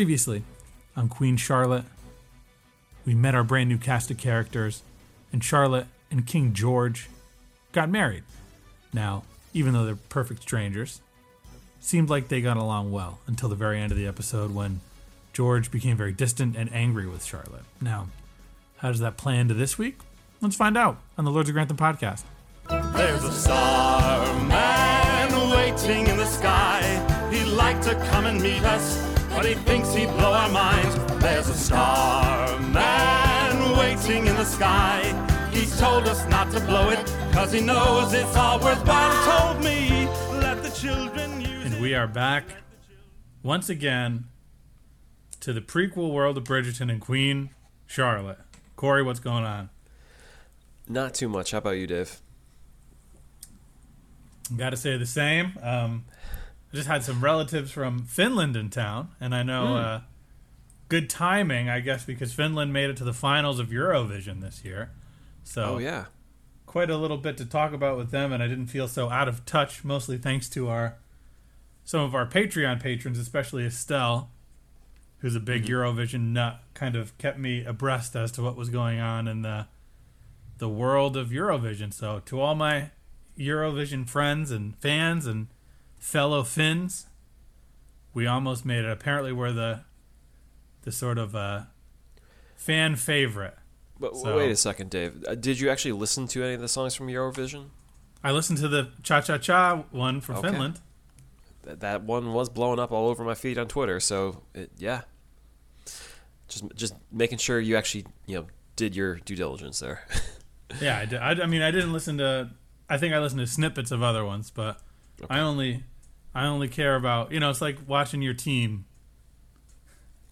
Previously, on Queen Charlotte, we met our brand new cast of characters, and Charlotte and King George got married. Now, even though they're perfect strangers, seemed like they got along well until the very end of the episode when George became very distant and angry with Charlotte. Now, how does that play into this week? Let's find out on the Lords of Grantham podcast. There's a star man waiting in the sky. He'd like to come and meet us, but he thinks he'd blow our minds. There's a star man waiting in the sky. He's told us not to blow it, cause he knows it's all worthwhile. Told me, let the children use And we are back once again to the prequel world of Bridgerton and Queen Charlotte. Corey, what's going on? Not too much. How about you, Dave? Got to say the same. Um, I just had some relatives from Finland in town, and I know uh, good timing, I guess, because Finland made it to the finals of Eurovision this year. So Oh yeah. quite a little bit to talk about with them, and I didn't feel so out of touch. Mostly thanks to our some of our Patreon patrons, especially Estelle, who's a big Eurovision nut, kind of kept me abreast as to what was going on in the the world of Eurovision. So to all my Eurovision friends and fans and fellow Finns, we almost made it. Apparently, we're the the sort of uh, fan favorite. But So- wait a second, Dave. Uh, did you actually listen to any of the songs from Eurovision? I listened to the Cha Cha Cha one from Okay. Finland. That, that one was blowing up all over my feed on Twitter. So it, yeah, just just making sure you actually you know did your due diligence there. Yeah, I, did. I, I mean, I didn't listen to. I think I listened to snippets of other ones, but I only, I only care about. You know, it's like watching your team.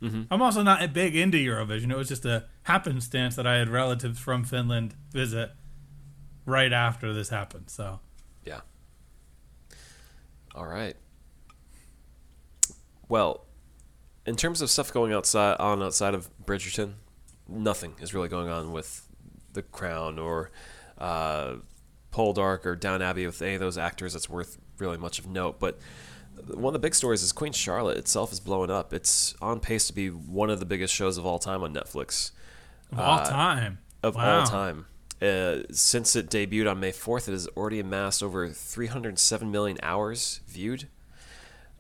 Mhm. I'm also not a big into Eurovision. It was just a happenstance that I had relatives from Finland visit right after this happened. So yeah. All right. Well, in terms of stuff going outside on outside of Bridgerton, nothing is really going on with The Crown or uh, Poldark or Downton Abbey with any of those actors that's worth really much of note. But one of the big stories is Queen Charlotte itself is blowing up. It's on pace to be one of the biggest shows of all time on Netflix of all Uh, time, of Wow. all time. Uh, since it debuted on May 4th, it has already amassed over 307 million hours viewed.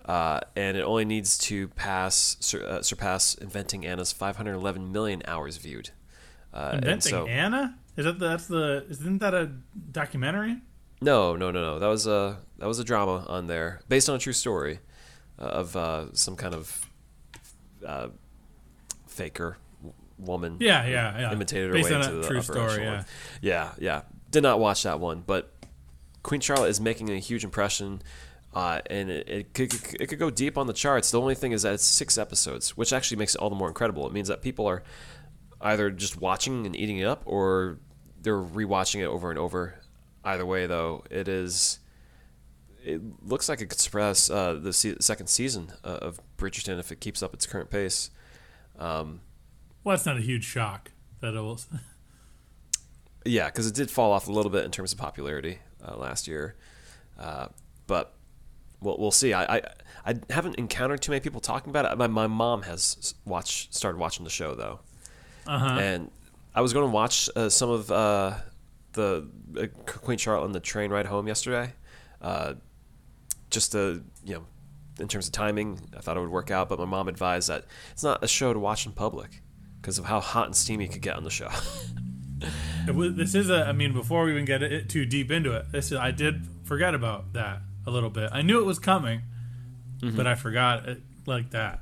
Uh, and it only needs to pass sur- uh, surpass Inventing Anna's 511 million hours viewed. Uh, inventing so- Anna. Is that the, that's the? Isn't that a documentary? No, no, no, no. That was a that was a drama on there, based on a true story uh, of uh, some kind of uh, faker w- woman. Yeah, yeah, yeah. Imitated her Based way on into a the true upper story. echelon. Yeah. yeah, yeah. Did not watch that one, but Queen Charlotte is making a huge impression, uh, and it, it could it could go deep on the charts. The only thing is that it's six episodes, which actually makes it all the more incredible. It means that people are either just watching and eating it up, or they're rewatching it over and over. Either way, though, it is. It looks like it could suppress uh, the se- second season uh, of Bridgerton if it keeps up its current pace. Um, Well, that's not a huge shock that it will. Yeah, because it did fall off a little bit in terms of popularity uh, last year, uh, but we'll we'll see. I, I I haven't encountered too many people talking about it. My my mom has watched started watching the show though, Uh huh. and I was going to watch uh, some of uh, the uh, Queen Charlotte on the train ride home yesterday, uh, just to you know, in terms of timing, I thought it would work out. But my mom advised that it's not a show to watch in public because of how hot and steamy it could get on the show. This is a. I mean, before we even get it too deep into it, this is. I did forget about that a little bit. I knew it was coming, Mm-hmm. but I forgot it like that.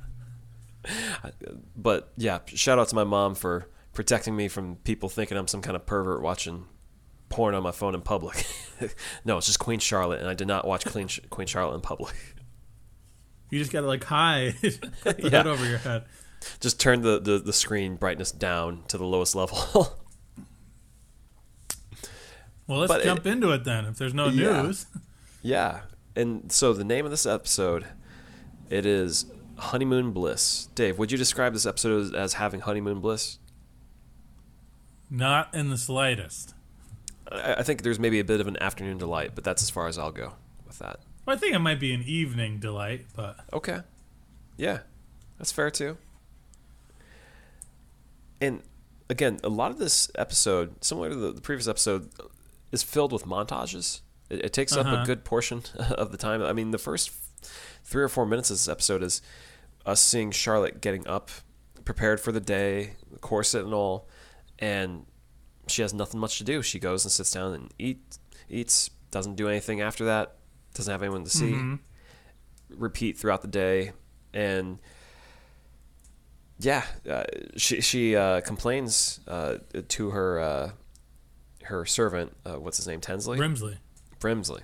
but yeah, shout out to my mom for protecting me from people thinking I'm some kind of pervert watching porn on my phone in public. no, it's just Queen Charlotte, and I did not watch Queen Queen Charlotte in public. You just gotta like hide put Yeah. over your head. Just turn the, the, the screen brightness down to the lowest level. Well, let's But it- jump into it then. If there's no Yeah. news, yeah, and so the name of this episode, it is Honeymoon Bliss. Dave, would you describe this episode as, as having honeymoon bliss? not in the slightest. I, I think there's maybe a bit of an afternoon delight, but that's as far as I'll go with that. Well, I think it might be an evening delight, but Okay. Yeah. That's fair too. And again, a lot of this episode, similar to the, the previous episode, is filled with montages. It, it takes up Uh-huh. a good portion of the time. I mean, the first three or four minutes of this episode is us seeing Charlotte getting up, prepared for the day, the corset and all, and she has nothing much to do. She goes and sits down and eat, eats, doesn't do anything after that, doesn't have anyone to see. Mhm. Repeat throughout the day, and yeah, uh, she she uh, complains uh, to her uh, her servant. Uh, what's his name? Tensley. Brimsley. Brimsley.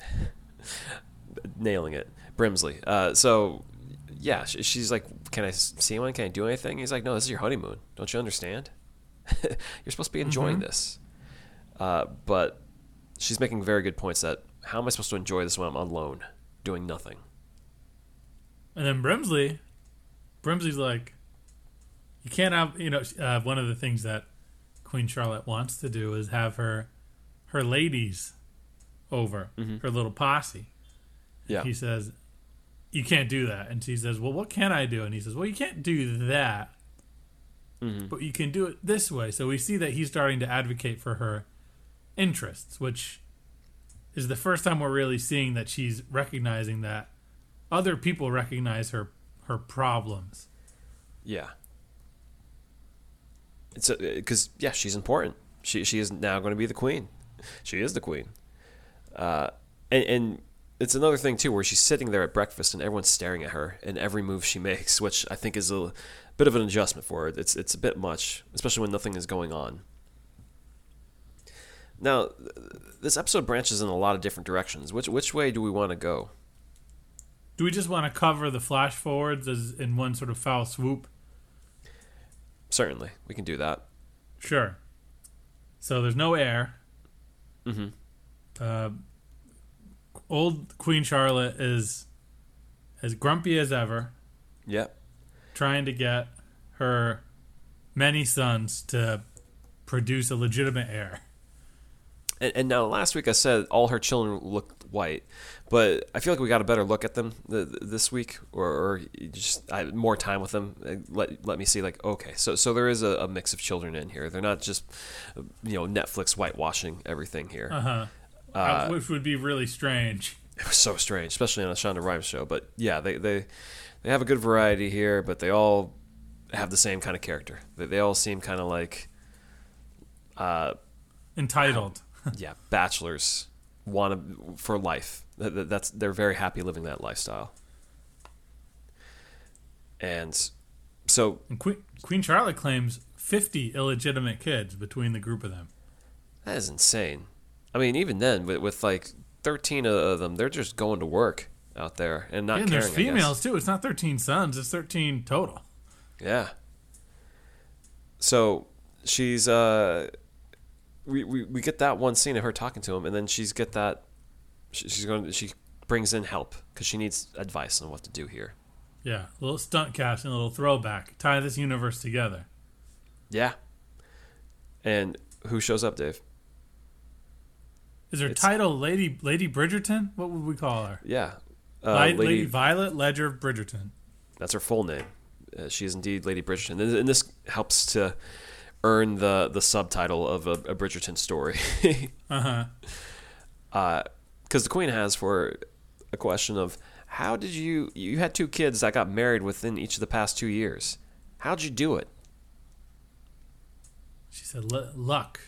Nailing it. Brimsley. Uh, so, yeah, sh- she's like, Can I see anyone? Can I do anything? He's like, No, this is your honeymoon. Don't you understand? You're supposed to be enjoying this. Uh, but she's making very good points that how am I supposed to enjoy this when I'm alone, doing nothing? And then Brimsley, Brimsley's like, you can't have, you know, uh, one of the things that Queen Charlotte wants to do is have her, her ladies over, her little posse. Yeah. He says, you can't do that. And she says, well, what can I do? And he says, well, you can't do that, but you can do it this way. So we see that he's starting to advocate for her interests, which is the first time we're really seeing that she's recognizing that other people recognize her her problems. Yeah. It's because yeah, she's important. She she is now going to be the queen. She is the queen. Uh, and, and it's another thing too, where she's sitting there at breakfast and everyone's staring at her and every move she makes, which I think is a bit of an adjustment for her. It's it's a bit much, especially when nothing is going on. Now, this episode branches in a lot of different directions. Which which way do we want to go? Do we just want to cover the flash forwards as in one sort of foul swoop? Certainly, we can do that. Sure. So there's no air. Mhm. Uh, old Queen Charlotte is as grumpy as ever, Yep. trying to get her many sons to produce a legitimate heir. And, and now, last week I said all her children looked white, but I feel like we got a better look at them th- th- this week, or, or just I, more time with them. uh, Let let me see, like, okay, so so there is a, a mix of children in here. They're not just, uh, you know, Netflix whitewashing everything here. Uh. Which would be really strange. It was so strange, especially on a Shonda Rhimes show. But yeah, they they they have a good variety here, but they all have the same kind of character. They, they all seem kind of like, uh, Entitled. yeah, bachelors want to for life. That- that- That's they're very happy living that lifestyle. And so And Queen, Queen Charlotte claims 50 illegitimate kids between the group of them. that is insane. I mean, even then, with, with like thirteen of them, they're just going to work out there and not and caring. there's females too. It's not 13 sons, it's 13 total. Yeah. So she's uh, we, we we get that one scene of her talking to him, and then she's get that she, she's going she brings in help because she needs advice on what to do here. Yeah, a little stunt casting, a little throwback. Tie this universe together. Yeah. And who shows up, Dave? Is her It's- title Lady Lady Bridgerton? What would we call her? Yeah. Uh, Lady, Lady, Violet Ledger Bridgerton. that's her full name. Uh, she is indeed Lady Bridgerton, and, and this helps to earn the the subtitle of a, a Bridgerton story. Uh huh. because the queen has for a question of how did you you had two kids that got married within each of the past two years how'd you do it She said "Lu- luck.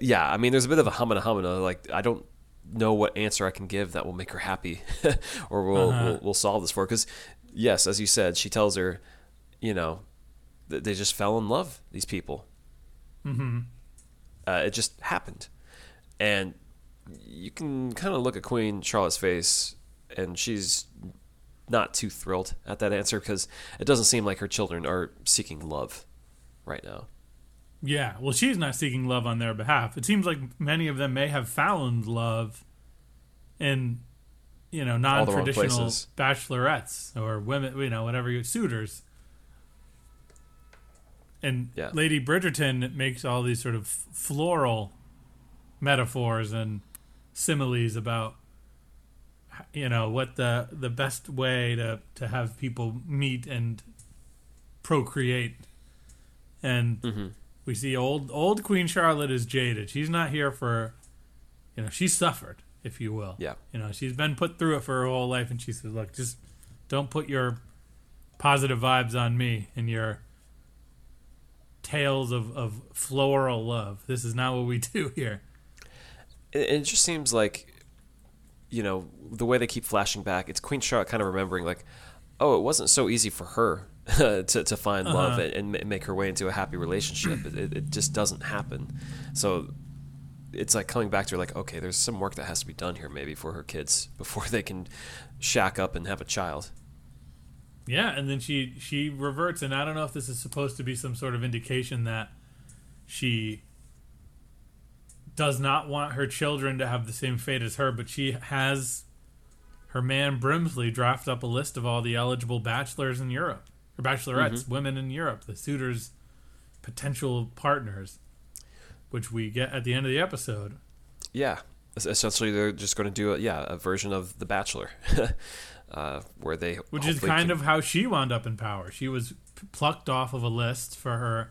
Yeah i mean there's a bit of a humana a, like i don't know what answer i can give that will make her happy or will Uh-huh. will will solve this for because yes as you said she tells her you know th- they just fell in love these people Mm-hmm. uh, it just happened and you can kind of look at queen charlotte's face and she's not too thrilled at that answer because it doesn't seem like her children are seeking love right now Yeah, well, she's not seeking love on their behalf. It seems like many of them may have found love in, you know, non-traditional bachelorettes or women, you know, whatever you suitors. And Yeah. Lady Bridgerton makes all these sort of floral metaphors and similes about you know what the the best way to to have people meet and procreate and Mm-hmm. We see old old queen charlotte is jaded. She's not here for you know she suffered if you will. Yeah. you know she's been put through it for her whole life and she says look just don't put your positive vibes on me and your tales of, of floral love. This is not what we do here. It, it just seems like you know the way they keep flashing back it's queen charlotte kind of remembering like oh it wasn't so easy for her to, to find love Uh-huh. and, and make her way into a happy relationship. It, it, it just doesn't happen. So it's like coming back to her like okay there's some work that has to be done here maybe for her kids before they can shack up and have a child. Yeah, and then she she reverts, and I don't know if this is supposed to be some sort of indication that she does not want her children to have the same fate as her, but she has her man Brimsley draft up a list of all the eligible bachelors in Europe, or bachelorettes, women in Europe, the suitors, potential partners, which we get at the end of the episode. Yeah, essentially they're just going to do a, yeah a version of The Bachelor, uh, where they Which is kind can- of how she wound up in power. She was p- plucked off of a list for her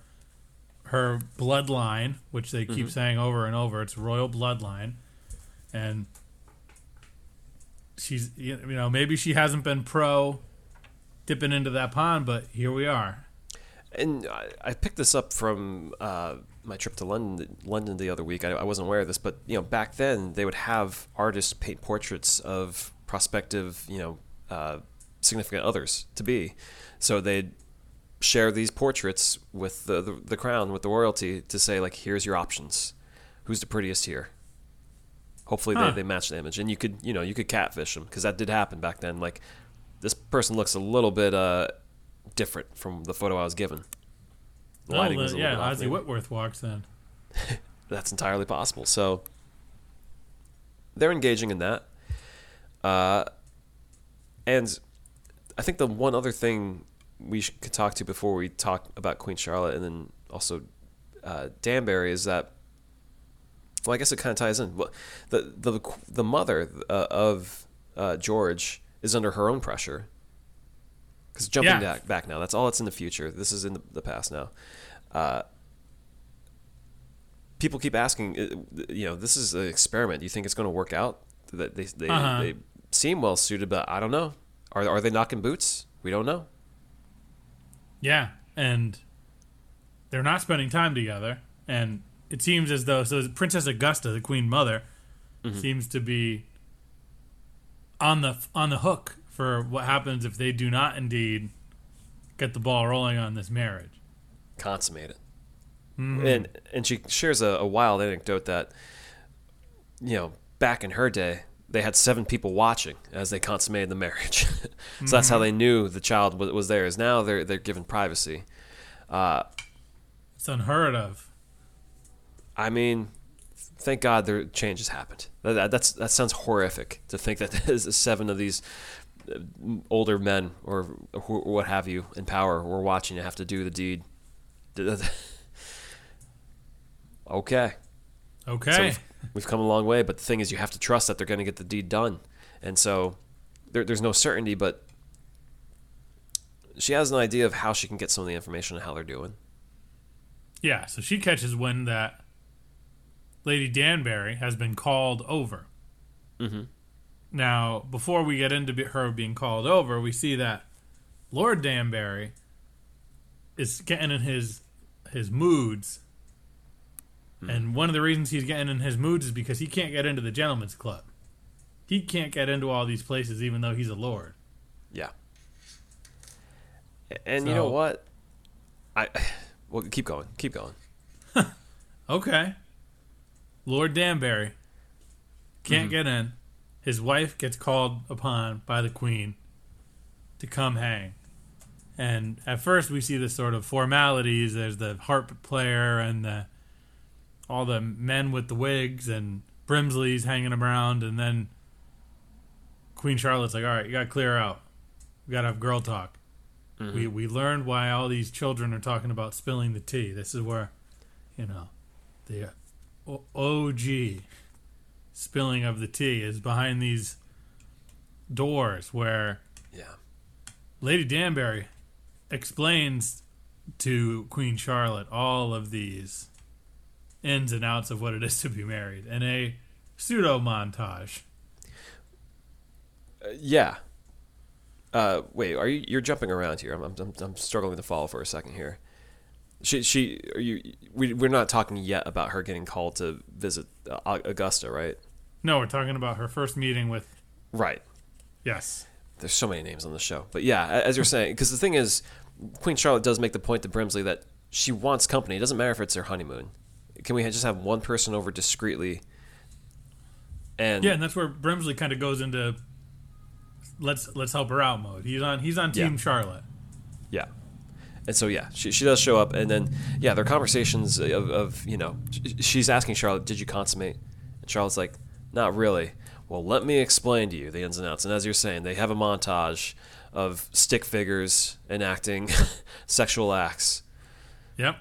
her bloodline, which they Mm-hmm. keep saying over and over. It's royal bloodline, and she's you know maybe she hasn't been pro dipping into that pond, but here we are. And I, I picked this up from uh, my trip to London, London the other week. I, I wasn't aware of this, but you know, back then they would have artists paint portraits of prospective, you know, uh, significant others to be. So they'd share these portraits with the, the the crown, with the royalty, to say like, here's your options. Who's the prettiest here? Hopefully Huh. they, they match the image, and you could you know you could catfish them because that did happen back then. Like this person looks a little bit uh, different from the photo I was given. The the- a yeah, Ozzy. Whitworth walks in. That's entirely possible. So they're engaging in that. Uh, and I think the one other thing we could talk to before we talk about Queen Charlotte and then also uh, Danbury is that, well, I guess it kind of ties in. Well, The, the, the mother uh, of uh, George is under her own pressure. Because jumping Yeah. back, back now, that's all that's in the future. This is in the, the past now. Uh, people keep asking, uh, you know, this is an experiment. Do you think it's going to work out? That they they, Uh-huh. they seem well suited, but I don't know. Are are they knocking boots? We don't know. Yeah, and they're not spending time together, and it seems as though so Princess Augusta, the Queen Mother, seems to be on the on the hook for what happens if they do not indeed get the ball rolling on this marriage. Consummate it. Mm-hmm. And and she shares a, a wild anecdote that, you know, back in her day, they had seven people watching as they consummated the marriage. so that's how Mm-hmm. they knew the child was, was theirs. Now they're they're given privacy. Uh, It's unheard of. I mean, thank God there changes happened. That, that that's that sounds horrific to think that there's seven of these uh, older men or who, what have you in power were watching you have to do the deed. okay, so Okay. we've, we've come a long way, but the thing is, you have to trust that they're going to get the deed done, and so there, there's no certainty, but. She has an idea of how she can get some of the information on how they're doing. yeah, so she catches wind that Lady Danbury has been called over. Mm-hmm. Now, before we get into her being called over, we see that Lord Danbury is getting in his his moods, and one of the reasons he's getting in his moods is because he can't get into the gentleman's club. He can't get into all these places, even though he's a lord. Yeah. And you know what? I well keep going. Keep going. Okay, Lord Danbury can't mm-hmm. get in. His wife gets called upon by the queen to come hang. And at first, we see the sort of formalities. There's the harp player and the all the men with the wigs and Brimsley's hanging around, and then Queen Charlotte's like, "All right, you got to clear out. We got to have girl talk." Mm-hmm. We we learned why all these children are talking about spilling the tea. This is where, you know, the OG spilling of the tea is behind these doors where Yeah. Lady Danbury explains to Queen Charlotte all of these ins and outs of what it is to be married in a pseudo montage. Yeah. Uh, wait, are you you're jumping around here? I'm, I'm I'm struggling to follow for a second here. She she are you we we're not talking yet about her getting called to visit uh, Augusta, right? No, we're talking about her first meeting with. Right. Yes. There's so many names on the show, but yeah, as you're saying, because the thing is, Queen Charlotte does make the point to Brimsley that she wants company. It doesn't matter if it's their honeymoon. Can we just have one person over discreetly? And Yeah, and that's where Brimsley kind of goes into let's let's help her out mode. He's on he's on Team Yeah. Charlotte. Yeah. And so yeah, she, she does show up, and then yeah, their conversations of, of you know, she's asking Charlotte, "Did you consummate?" And Charlotte's like, "Not really." Well, let me explain to you the ins and outs. And as you're saying, they have a montage of stick figures enacting sexual acts. Yep.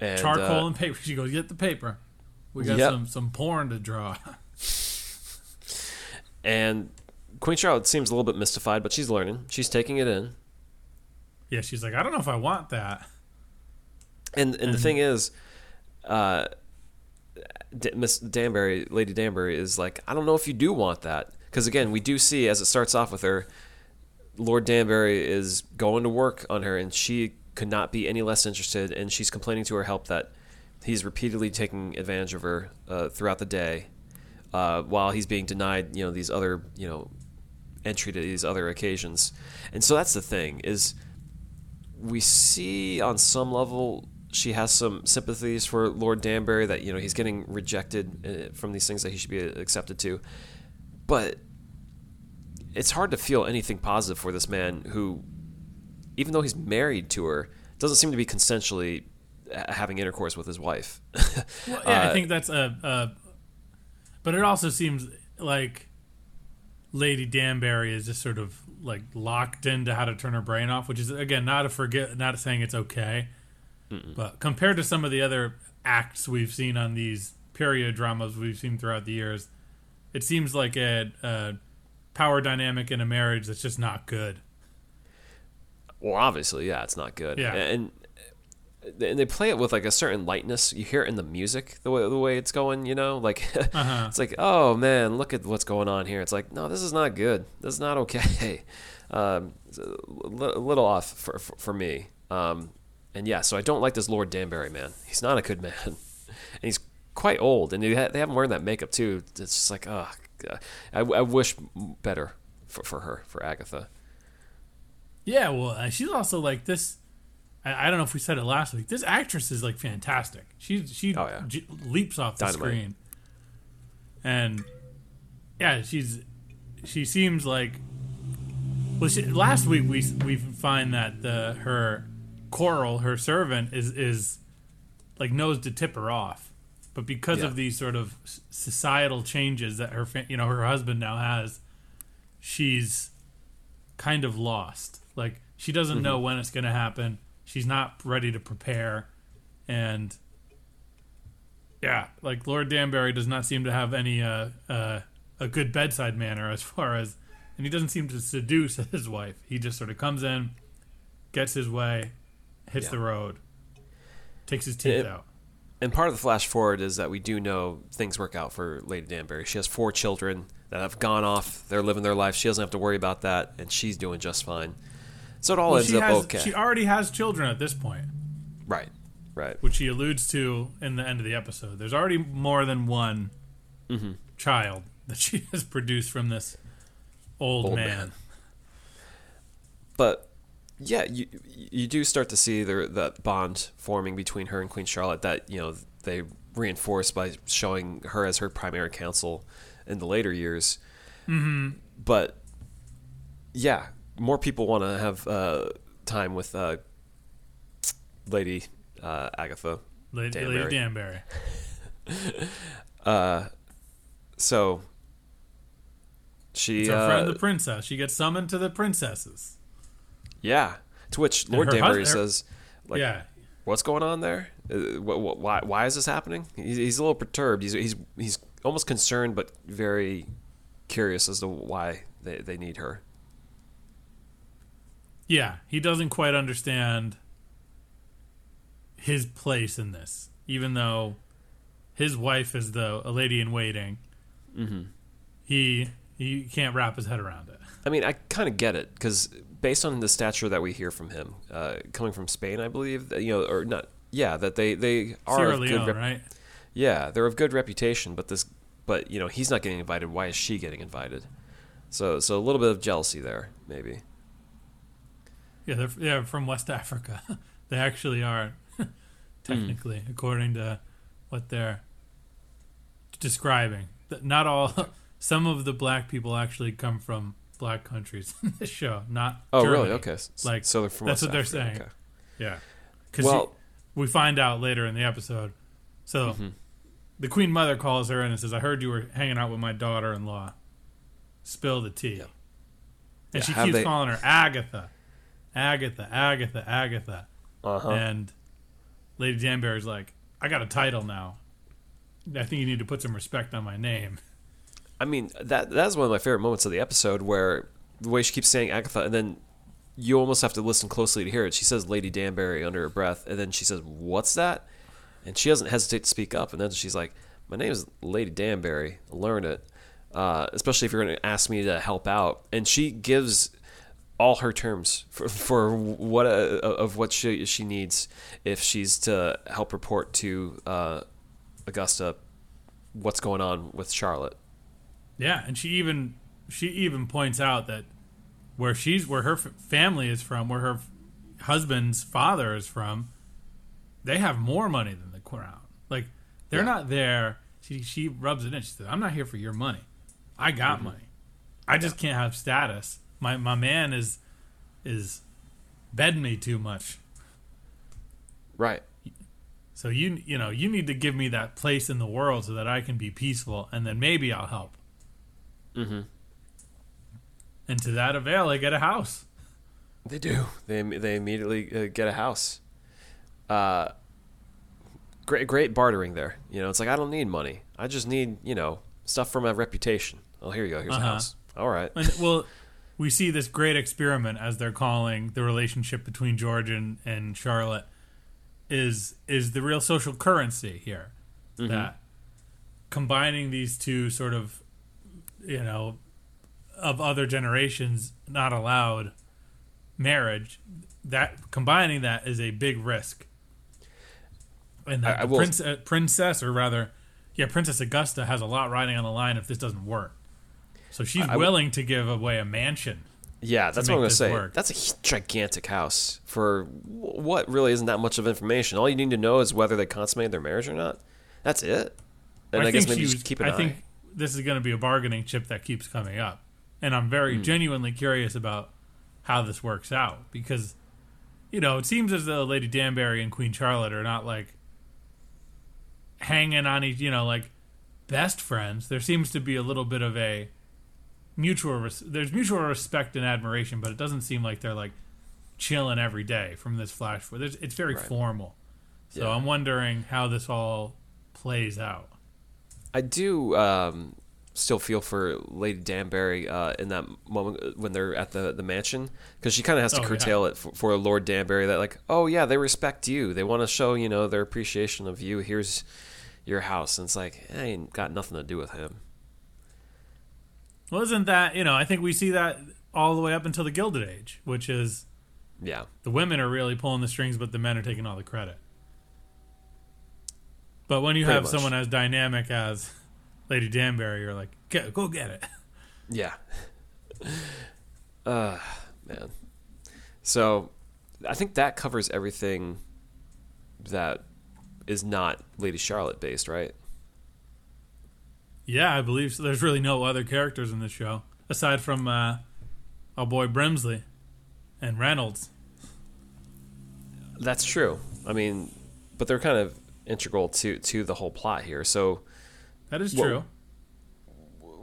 And, Charcoal uh, and paper. She goes, get the paper. We got Yep. some some porn to draw. and Queen Charlotte seems a little bit mystified, but she's learning. She's taking it in. Yeah, she's like, I don't know if I want that. And and the thing is, uh, D- Miss Danbury, Lady Danbury, is like, I don't know if you do want that, because again, we do see as it starts off with her, Lord Danbury is going to work on her, and she could not be any less interested, and she's complaining to her help that he's repeatedly taking advantage of her uh, throughout the day, uh, while he's being denied, you know, these other, you know, entry to these other occasions, and so that's the thing is we see on some level she has some sympathies for Lord Danbury that you know he's getting rejected uh, from these things that he should be accepted to, but it's hard to feel anything positive for this man who, even though he's married to her, doesn't seem to be consensually uh, having intercourse with his wife. Well, yeah, I Uh, think that's a, a. But it also seems like Lady Danbury is just sort of like locked into how to turn her brain off, which is again not a forget, not saying it's okay, but compared to some of the other acts we've seen on these period dramas we've seen throughout the years, it seems like a, a power dynamic in a marriage that's just not good. Well, obviously, yeah, it's not good. Yeah. and and they play it with like a certain lightness. You hear it in the music, the way the way it's going. You know, like Uh-huh. it's like, oh man, look at what's going on here. It's like, no, this is not good. This is not okay. Um, a li- little off for for, for me. Um, and yeah, so I don't like this Lord Danbury man. He's not a good man, and he's quite old. And they ha- they have him wearing that makeup too. It's just like, oh, I, I wish better for, for her, for Agatha. Yeah, well, uh, she's also like this. I, I don't know if we said it last week. This actress is like fantastic. She she Oh, yeah. j- leaps off the Dynamite. screen, and yeah, she's she seems like. Well, she, last week we we find that the her Coral, her servant, is is like knows to tip her off, but because Yeah. of these sort of societal changes that her you know her husband now has, she's kind of lost. Like she doesn't mm-hmm. know when it's going to happen. She's not ready to prepare, and yeah, like Lord Danbury does not seem to have any uh, uh, a good bedside manner as far as, and he doesn't seem to seduce his wife. He just sort of comes in, gets his way, hits Yeah. the road, takes his teeth It- out. And part of the flash forward is that we do know things work out for Lady Danbury. She has four children that have gone off. They're living their life. She doesn't have to worry about that, and she's doing just fine. So it all Well, ends she up has, okay. She already has children at this point. right, right. which he alludes to in the end of the episode. There's already more than one Mm-hmm. child that she has produced from this old, Old man. man. But yeah, you you do start to see the that bond forming between her and Queen Charlotte that you know they reinforce by showing her as her primary counsel in the later years. Mm-hmm. But yeah, more people want to have uh, time with uh, Lady uh, Agatha. Lady Danbury. Lady Danbury. So she, It's our friend uh, the princess. She gets summoned to the princesses. yeah. To which Lord Danbury hus- her- says, like, yeah. what's going on there? Uh, wh- wh- why, why is this happening? He's, he's a little perturbed. He's, he's, he's almost concerned, but very curious as to why they, they need her. Yeah, he doesn't quite understand his place in this, even though his wife is the a lady in waiting. Mm-hmm. He he can't wrap his head around it. I mean, I kind of get it because based on the stature that we hear from him, uh, coming from Spain, I believe, you know, or not, yeah, that they they are Sierra of good Leone, rep- right? Yeah, they're of good reputation, but this, but you know, he's not getting invited. Why is she getting invited? So, so a little bit of jealousy there, maybe. Yeah, they're, they're from West Africa. they actually are, technically, according to what they're describing. Not all. Some of the black people actually come from black countries in this show. Not. Oh, Germany. really? Okay. Like, so they're from that's West what they're saying. okay. Yeah. Because Well- we find out later in the episode. So Mm-hmm. the Queen Mother calls her in and says, I heard you were hanging out with my daughter in law. Spill the tea. Yeah. And Yeah, she keeps they- calling her Agatha. Agatha, Agatha, Agatha. Uh-huh. And Lady Danbury's like, I got a title now. I think you need to put some respect on my name. I mean, that that's one of my favorite moments of the episode where the way she keeps saying Agatha, and then you almost have to listen closely to hear it. She says Lady Danbury under her breath, and then she says, "What's that?" And she doesn't hesitate to speak up, and then she's like, "My name is Lady Danbury. Learn it, uh, especially if you're going to ask me to help out." And she gives all her terms for, for what uh, of what she she needs if she's to help report to uh, Augusta what's going on with Charlotte. Yeah, and she even she even points out that where she's where her family is from, where her husband's father is from, they have more money than the crown. Like they're Yeah. not there. She she rubs it in. She says, "I'm not here for your money. I got Mm-hmm. money. I just can't have status. My my man is is bedding me too much. Right. So you you know you need to give me that place in the world so that I can be peaceful, and then maybe I'll help." Mm-hmm. And to that avail, I get a house. They do. They they immediately uh, get a house. Uh, great great bartering there. You know, it's like I don't need money. I just need you know stuff for my reputation. Oh, here you go. Here's Uh-huh. a house. All right. And well, we see this great experiment as they're calling the relationship between George and, and Charlotte is is the real social currency here. That combining these two sort of you know of other generations not allowed marriage that combining that is a big risk. And I- the, I the will- prince, uh, princess, or rather, yeah, Princess Augusta has a lot riding on the line if this doesn't work. So she's I- I willing to give away a mansion. Yeah, that's what I'm gonna this say. work. That's a gigantic house for what really isn't that much of information. All you need to know is whether they consummated their marriage or not. That's it. And I, guess maybe was- keep an I eye. think this is going to be a bargaining chip that keeps coming up, and I'm very Hmm. genuinely curious about how this works out because, you know, it seems as though Lady Danbury and Queen Charlotte are not like hanging on each, you know, like best friends. There seems to be a little bit of a mutual. Res- there's mutual respect and admiration, but it doesn't seem like they're like chilling every day from this flash. There's, it's very Right. formal. So Yeah. I'm wondering how this all plays out. I do um, still feel for Lady Danbury uh, in that moment uh, when they're at the, the mansion because she kind of has to Oh, yeah. curtail it for, for Lord Danbury that like oh yeah they respect you they want to show you know their appreciation of you here's your house and it's like I ain't got nothing to do with him Well, isn't that you know? I think we see that all the way up until the Gilded Age, which is yeah the women are really pulling the strings, but the men are taking all the credit. But when you Pretty have much. someone as dynamic as Lady Danbury, you're like, "Get- go get it. yeah uh man so I think that covers everything that is not Lady Charlotte based right Yeah, I believe so. There's really no other characters in this show aside from uh, our boy Brimsley and Reynolds. That's true. I mean, but they're kind of integral to to the whole plot here. So That is Well,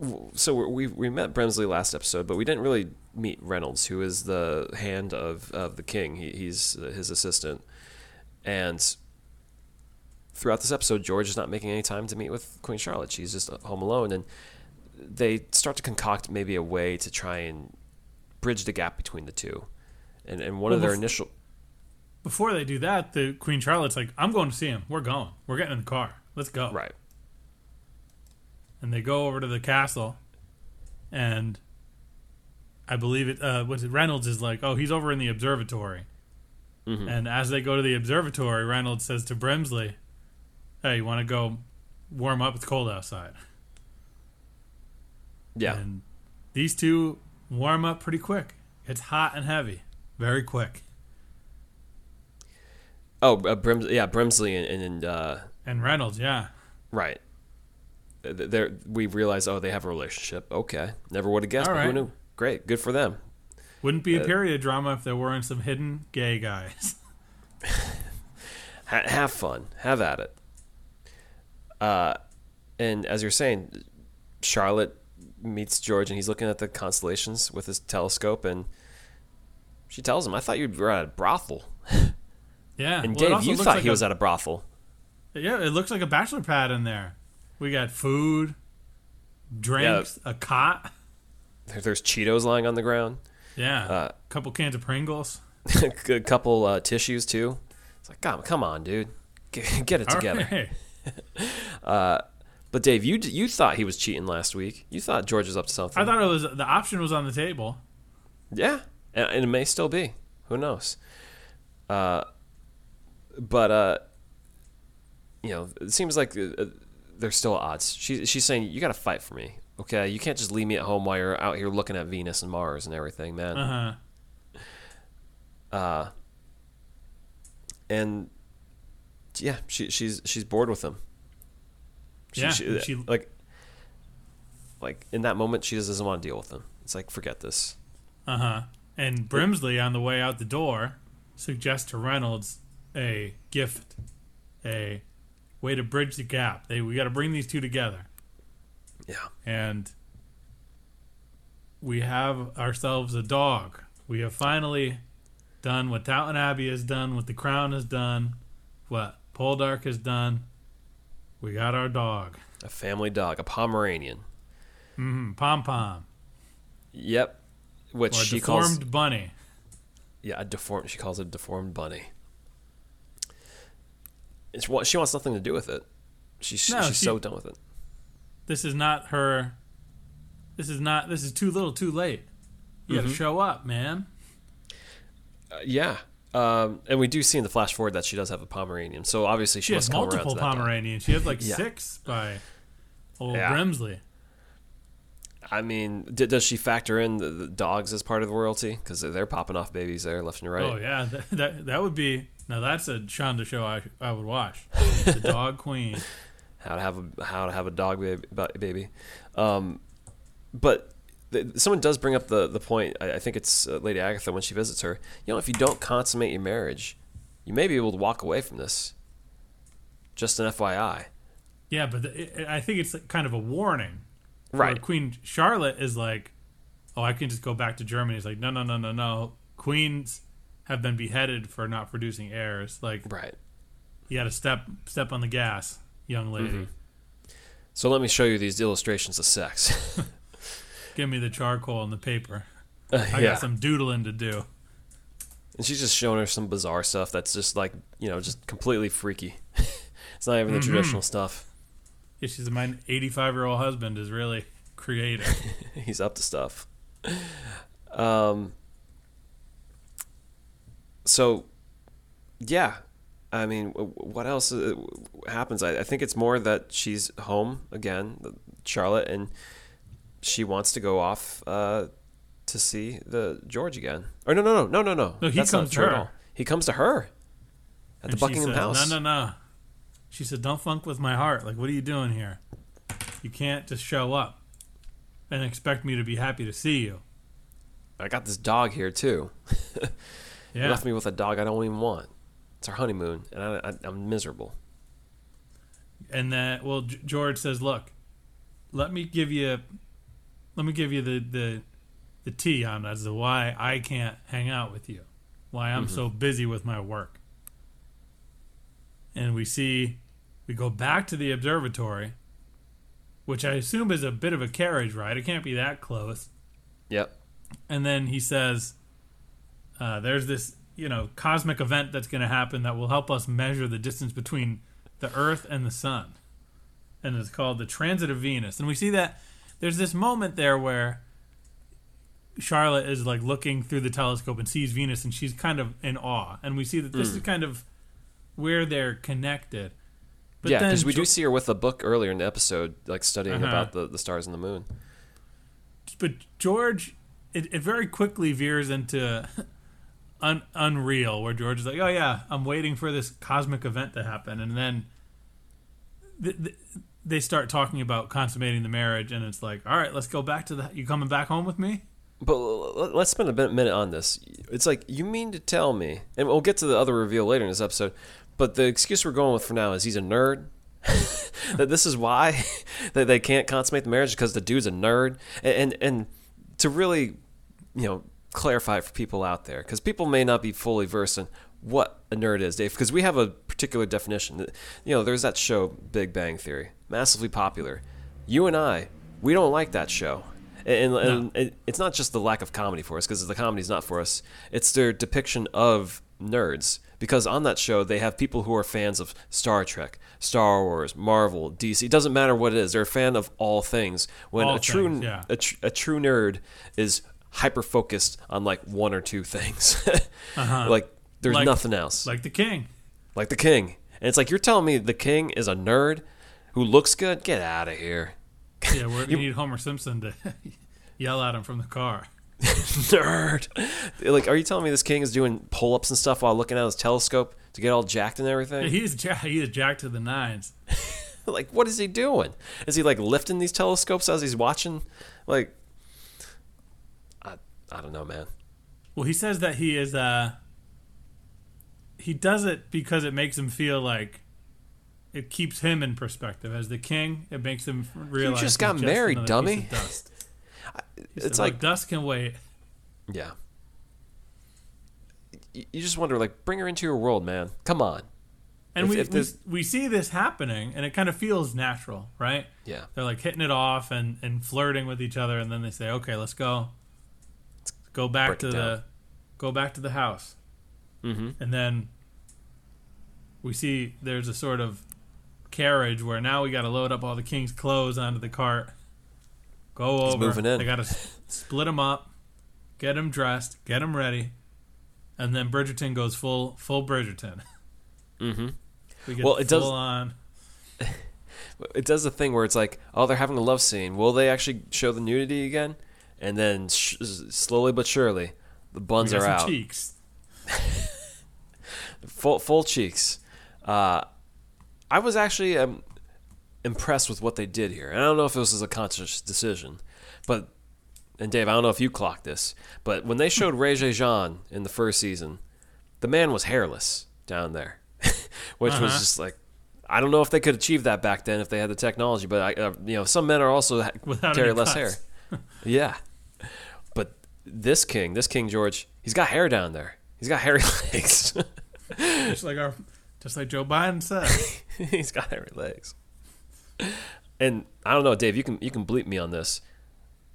true. so we we met Brimsley last episode, but we didn't really meet Reynolds, who is the hand of of the king. He, he's his assistant, and throughout this episode, George is not making any time to meet with Queen Charlotte. She's just home alone, and they start to concoct maybe a way to try and bridge the gap between the two. And and one of their bef- initial Before they do that, the Queen Charlotte's like, "I'm going to see him. We're going. We're getting in the car. Let's go." right. and they go over to the castle and i believe it uh what's it reynolds is like oh he's over in the observatory Mm-hmm. and as they go to the observatory reynolds says to brimsley hey you want to go warm up it's cold outside Yeah. and these two warm up pretty quick it's hot and heavy very quick Oh, uh, Brims- yeah, Brimsley and, and uh, and reynolds yeah right. There, we realize, oh, they have a relationship. Okay, never would have guessed. But Who knew? Great, good for them. wouldn't be a Uh, period drama if there weren't some hidden gay guys Ha- have fun, have at it. Uh, and as you're saying, Charlotte meets George, and he's looking at the constellations with his telescope, and she tells him, "I thought you were at a brothel." yeah And Well, Dave, you thought like he a- was at a brothel. Yeah, it looks like a bachelor pad in there. We got food, drinks, a cot. There- There's Cheetos lying on the ground, Yeah, Uh, a couple cans of Pringles. a couple uh, tissues too. It's like, come, come on, dude, get, get it All together. right. But Dave, you you thought he was cheating last week. You thought George was up to something. I thought it was the option was on the table. Yeah, and, and it may still be. Who knows? Uh, but uh, you know, it seems like uh, uh, there's still odds. She, she's saying you got to fight for me. Okay, you can't just leave me at home while you're out here looking at Venus and Mars and everything, man. Uh huh. Uh, and yeah, she she's she's bored with him. She, Yeah, she, she- like like in that moment, she just doesn't want to deal with him. It's like forget this. Uh huh. And Brimsley, on the way out the door, suggests to Reynolds a gift, a way to bridge the gap. They we got to bring these two together, Yeah, and we have ourselves a dog. We have finally done what Downton Abbey has done, what The Crown has done, what Poldark is done. We got our dog, a family dog, a Pomeranian. Mm-hmm. Pom Pom, Yep, which or a she deformed calls bunny. yeah a deformed. She calls it a deformed bunny. And She, she wants nothing to do with it. She's No, she's she- so done with it. this is not her this is not this is too little too late you Mm-hmm. gotta show up man Uh, yeah. Um, and we do see in the flash forward that she does have a Pomeranian. So obviously she, she has must come multiple to that dog. pomeranians she has like Yeah. six by old Yeah. brimsley I mean, d- does she factor in the, the dogs as part of the royalty? Because they're popping off babies there, left and right. oh yeah that, that that would be now that's a shonda show i, I would watch the dog queen How to have a how to have a dog baby. baby. Um, but th- someone does bring up the the point. I, I think it's uh, Lady Agatha when she visits her. You know, if you don't consummate your marriage, you may be able to walk away from this. Just an FYI. yeah but the, it, i think it's kind of a warning Right. queen charlotte is like oh i can just go back to germany it's like no no no no no queens have been beheaded for not producing heirs like Right. you gotta step step on the gas young lady Mm-hmm. So let me show you these illustrations of sex. give me the charcoal and the paper i yeah. got some doodling to do And she's just showing her some bizarre stuff that's just like, you know, just completely freaky. it's not even the Mm-hmm. traditional stuff. yeah, she's my 85 year old husband is really creative He's up to stuff. Um so yeah, I mean, what else uh, happens? I, I think it's more that she's home again, Charlotte, and she wants to go off uh, to see the George again. Or no, no, no, no, no, no. No, he That's comes to her. He comes to her at the And she Buckingham said, House. no no no she said don't funk with my heart like what are you doing here you can't just show up and expect me to be happy to see you I got this dog here too. Yeah left me with a dog I don't even want. It's our honeymoon, and I, I, I'm miserable. and that well G- george says look let me give you let me give you the the the tea on as to why i can't hang out with you why i'm so busy with my work and we see we go back to the observatory which I assume is a bit of a carriage ride. It can't be that close. Yep. And then he says, uh, "There's this, you know, cosmic event that's going to happen that will help us measure the distance between the Earth and the Sun, and it's called the transit of Venus." And we see that there's this moment there where Charlotte is like looking through the telescope and sees Venus, and she's kind of in awe. And we see that this is kind of where they're connected. But yeah, because we do see her with a book earlier in the episode, like studying Uh-huh. about the, the stars and the moon. but George, it, it very quickly veers into un, unreal, where George is like, "Oh yeah, I'm waiting for this cosmic event to happen," and then th- th- they start talking about consummating the marriage, and it's like, "All right, let's go back to the. You coming back home with me?" But let's spend a minute on this. It's like you mean to tell me, and we'll get to the other reveal later in this episode. But the excuse we're going with for now is he's a nerd. that this is why that they can't consummate the marriage because the dude's a nerd. And and, and to really, you know, clarify for people out there because people may not be fully versed in what a nerd is, Dave. Because we have a particular definition. You know, there's that show Big Bang Theory, massively popular. You and I, we don't like that show. And, and it, it's not just the lack of comedy for us, because the comedy's not for us. It's their depiction of nerds. Because on that show, they have people who are fans of Star Trek, Star Wars, Marvel, DC. It doesn't matter what it is; they're a fan of all things. When All a true things, yeah. a, tr- a true nerd is hyper focused on like one or two things. Uh-huh. Like there's. Like- nothing else. Like the king. like the king, and it's like you're telling me the king is a nerd who looks good. Get out of here. Yeah, we're, you need Homer Simpson to yell at him from the car. nerd. Like, are you telling me this king is doing pull ups and stuff while looking at his telescope to get all jacked and everything? He's ja- he is jacked to the nines. like, what is he doing? Is he like lifting these telescopes as he's watching? Like, I, I don't know, man. Well, he says that he is. uh He does it because it makes him feel like it keeps him in perspective as the king. It makes him realize just he's got married, another dummy. dust. It's said, like, "Look, dust can wait. yeah. You just wonder, like, bring her into your world, man. Come on. And If- we, if we this- we see this happening, and it kind of feels natural, right? Yeah. They're like hitting it off and, and flirting with each other, and then they say, "Okay, let's go. Let's go back Break to the go back to the house." Mm-hmm. And then we see there's a sort of carriage where now we got to load up all the king's clothes onto the cart. Go He's over. moving in. They got to split them up, get them dressed, get them ready, and then Bridgerton goes full full Bridgerton. Mm-hmm. We Well, it does- on. it does the thing where it's like, oh, they're having a love scene. Will they actually show the nudity again? And then sh- slowly but surely, the buns are out, cheeks. full full cheeks. Uh, I was actually um, impressed with what they did here, and I don't know if this was a conscious decision, but and Dave, I don't know if you clocked this, but when they showed Regé-Jean in the first season, the man was hairless down there, which was Uh-huh. just like. I don't know if they could achieve that back then if they had the technology, but I, uh, you know, some men are also Without carry less hair. Yeah, but this king, this King George, he's got hair down there. He's got hairy legs. just like our, just like Joe Biden said. he's got hairy legs. And I don't know, Dave. You can you can bleep me on this.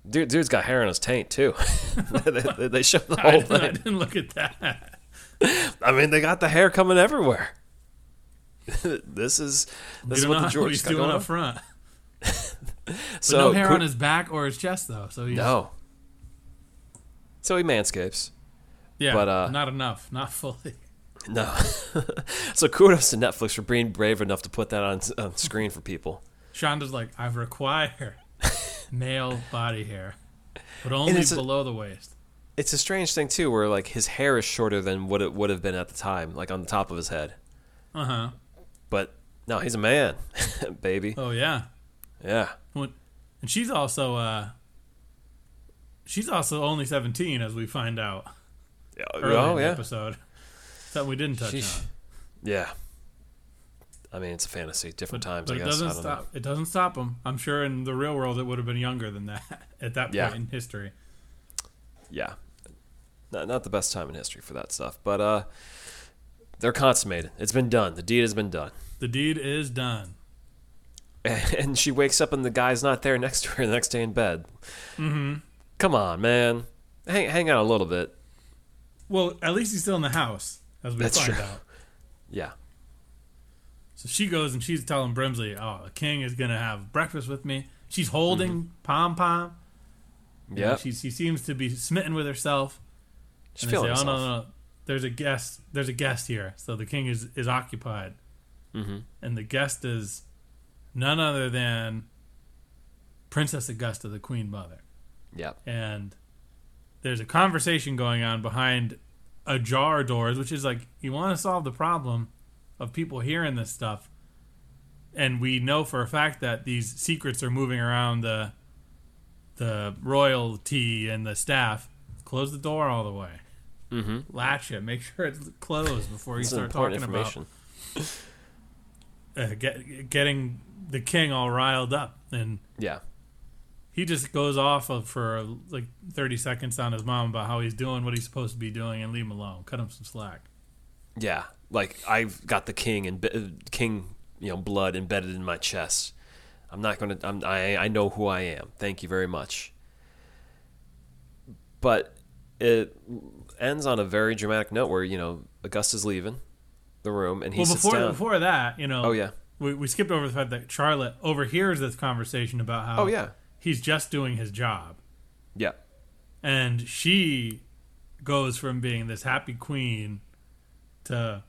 Dude, dude's got hair on his taint too. they, they, they show the whole didn't, I didn't look at that. I mean, they got the hair coming everywhere. this is this is what the George he's got doing up on. front. But So no hair on his back or his chest though. So he's no. So he manscapes. yeah, but, uh, not enough, not fully. No. so kudos to Netflix for being brave enough to put that on, on screen for people. Shonda's like, I require male body hair, but only it's a- below the waist. It's a strange thing too, where like his hair is shorter than what it would have been at the time, like on the top of his head. Uh huh. But no, he's a man, baby. Oh yeah. Yeah. Well, And she's also uh, she's also only seventeen, as we find out early oh in the yeah. episode. Something we didn't touch Sheesh. on. Yeah. I mean, it's a fantasy, different times. but I it guess. doesn't I stop. know. It doesn't stop him. I'm sure in the real world it would have been younger than that at that point Yeah. in history. Yeah. Not not the best time in history for that stuff, but uh, they're consummated. It's been done. The deed has been done. The deed is done. and she wakes up and the guy's not there next to her the next day in bed. Mm-hmm. Come on, man, hang hang out a little bit. Well, at least he's still in the house, as we That's find true. out. Yeah, So she goes and she's telling Brimsley, "Oh, the king is gonna have breakfast with me." She's holding Pom Pom. You yeah. She she seems to be smitten with herself. She's and they say, "Oh no, no, no, there's a guest. There's a guest here." So the king is is occupied, Mm-hmm. and the guest is none other than Princess Augusta, the Queen Mother. Yeah, and there's a conversation going on behind ajar doors, which is like you want to solve the problem of people hearing this stuff, and we know for a fact that these secrets are moving around the the royalty and the staff. Close the door all the way. mm-hmm. Latch it. Make sure it's closed before you start talking about uh, get, getting the king all riled up and Yeah, he just goes off of for like 30 seconds on his mom about how he's doing what he's supposed to be doing and leave him alone cut him some slack yeah. Like I've got the king and uh, king, you know, blood embedded in my chest. I'm not gonna. I'm, I I know who I am. Thank you very much. But it ends on a very dramatic note where you know Augusta's leaving the room and he well sits before down. before that you know Oh, yeah. we, we skipped over the fact that charlotte overhears this conversation about how Oh, yeah. He's just doing his job yeah, and she goes from being this happy queen to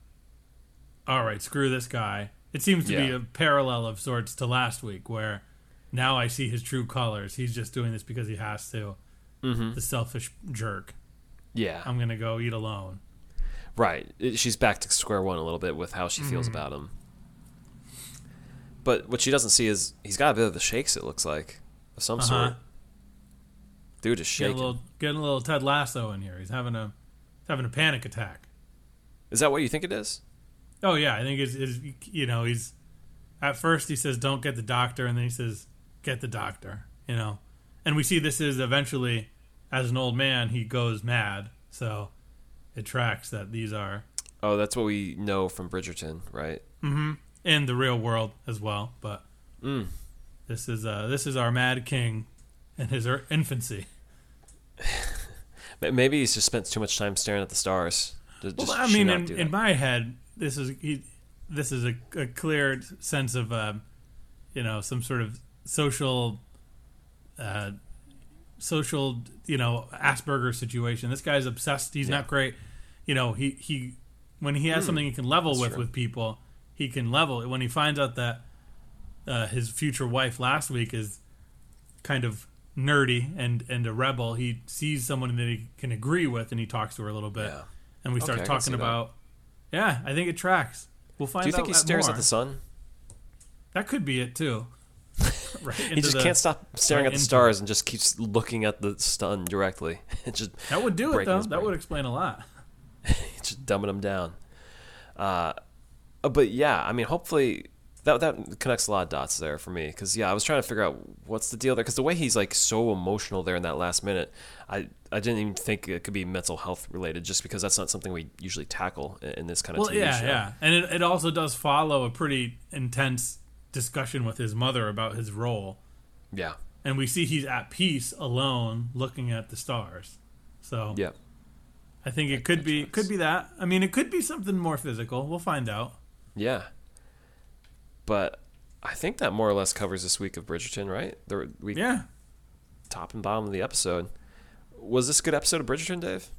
all right screw this guy it seems to be a parallel of sorts to last week where now i see his true colors he's just doing this because he has to Mm-hmm. the selfish jerk yeah. i'm gonna go eat alone Right. She's back to square one a little bit with how she feels Mm-hmm. about him. But what she doesn't see is he's got a bit of the shakes. It looks like of some Uh-huh. sort. Dude is getting a shaking. little getting a little ted lasso in here he's having a he's having a panic attack Is that what you think it is? oh yeah i think it's, it's you know he's at first he says don't get the doctor and then he says get the doctor you know and we see this is eventually as an old man he goes mad so it tracks that these are Oh, that's what we know from Bridgerton, right? Mm-hmm. In the real world as well but Mm. This is uh this is our mad king in his er- infancy Maybe he's just spent too much time staring at the stars. Just, well i mean in, in my head this is he, this is a, a clear sense of uh, you know some sort of social uh social you know asperger situation this guy's obsessed he's not great you know he he when he has something he can level. With true. with people he can level it when he finds out that uh, his future wife last week is kind of nerdy and and a rebel he sees someone that he can agree with and he talks to her a little bit Yeah. and we start Okay, I can see talking that. about yeah i think it tracks we'll find out. Do you think he stares more. at the sun? that could be it too right He just the- can't stop staring right at the stars and just keeps looking at the sun directly. It just that would do it though that would explain a lot just dumbing them down. Uh, but yeah, I mean, hopefully that that connects a lot of dots there for me. Because yeah, I was trying to figure out what's the deal there. Because the way he's like so emotional there in that last minute, I I didn't even think it could be mental health related. Just because that's not something we usually tackle in, in this kind of well TV yeah show. yeah and it, it also does follow a pretty intense discussion with his mother about his role yeah, and we see he's at peace alone looking at the stars so yeah. i think it could be could be that i mean it could be something more physical we'll find out Yeah. But I think that more or less covers this week of Bridgerton, right? There, we yeah. Top and bottom of the episode. Was this a good episode of Bridgerton, Dave?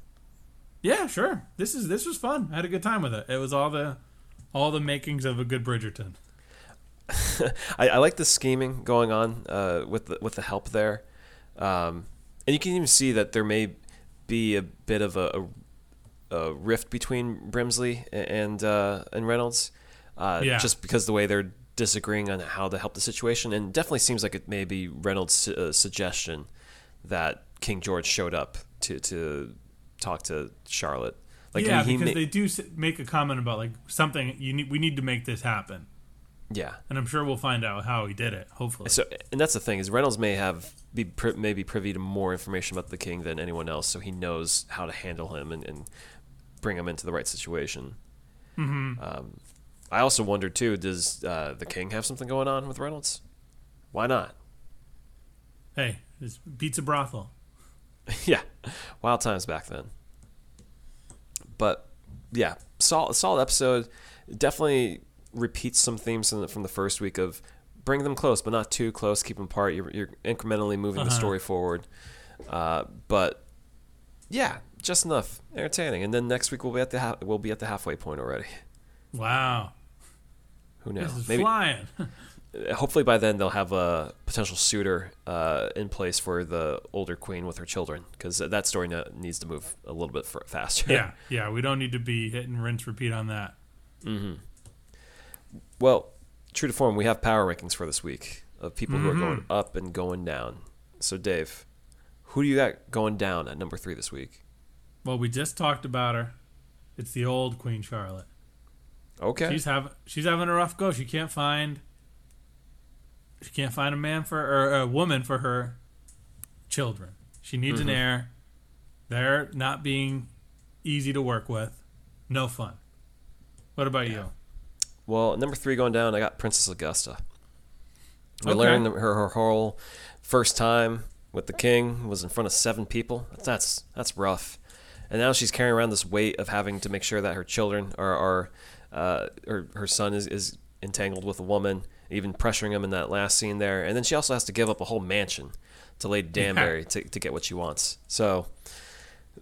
yeah sure. This is this was fun. I had a good time with it. It was all the all the makings of a good bridgerton. I, I like the scheming going on uh, with the, with the help there, um, and you can even see that there may be a bit of a, a, a rift between Brimsley and uh, and Reynolds, uh, Yeah. just because the way they're disagreeing on how to help the situation, and definitely seems like it may be Reynolds' uh, suggestion that King George showed up to to talk to Charlotte. Like yeah because ma- they do make a comment about like something you need we need to make this happen yeah. and i'm sure we'll find out how he did it hopefully So, and that's the thing is Reynolds may have be pri- may be privy to more information about the king than anyone else, so he knows how to handle him and, and bring him into the right situation. Mm-hmm. Um, I also wonder too. Does uh, the King have something going on with Reynolds? Why not? Hey, this beats a brothel. yeah, wild times back then. But yeah, solid, solid episode. Definitely repeats some themes from the, from the first week of bring them close, but not too close. Keep them apart. You're, you're incrementally moving the Uh-huh. story forward. Uh, but yeah, just enough entertaining. And then next week we'll be at the ha- we'll be at the halfway point already. Wow, Who knows? this is Maybe flying. hopefully by then they'll have a potential suitor uh, in place for the older queen with her children because that story needs to move a little bit faster. yeah, yeah. We don't need to be hitting rinse repeat on that. Well, true to form, we have power rankings for this week of people who are going Mm-hmm. up and going down. So, Dave, who do you got going down at number three this week? Well, we just talked about her. It's the old Queen Charlotte. Okay. She's having she's having a rough go. She can't find she can't find a man for or a woman for her children. She needs Mm-hmm. an heir. They're not being easy to work with. No fun. What about you? Well, number three going down, I got Princess Augusta. We Okay. learned her, her whole first time with the king was in front of seven people. That's that's rough. And now she's carrying around this weight of having to make sure that her children are, are uh, her, her son is, is entangled with a woman, even pressuring him in that last scene there. And then she also has to give up a whole mansion to Lady Danbury to, to get what she wants. So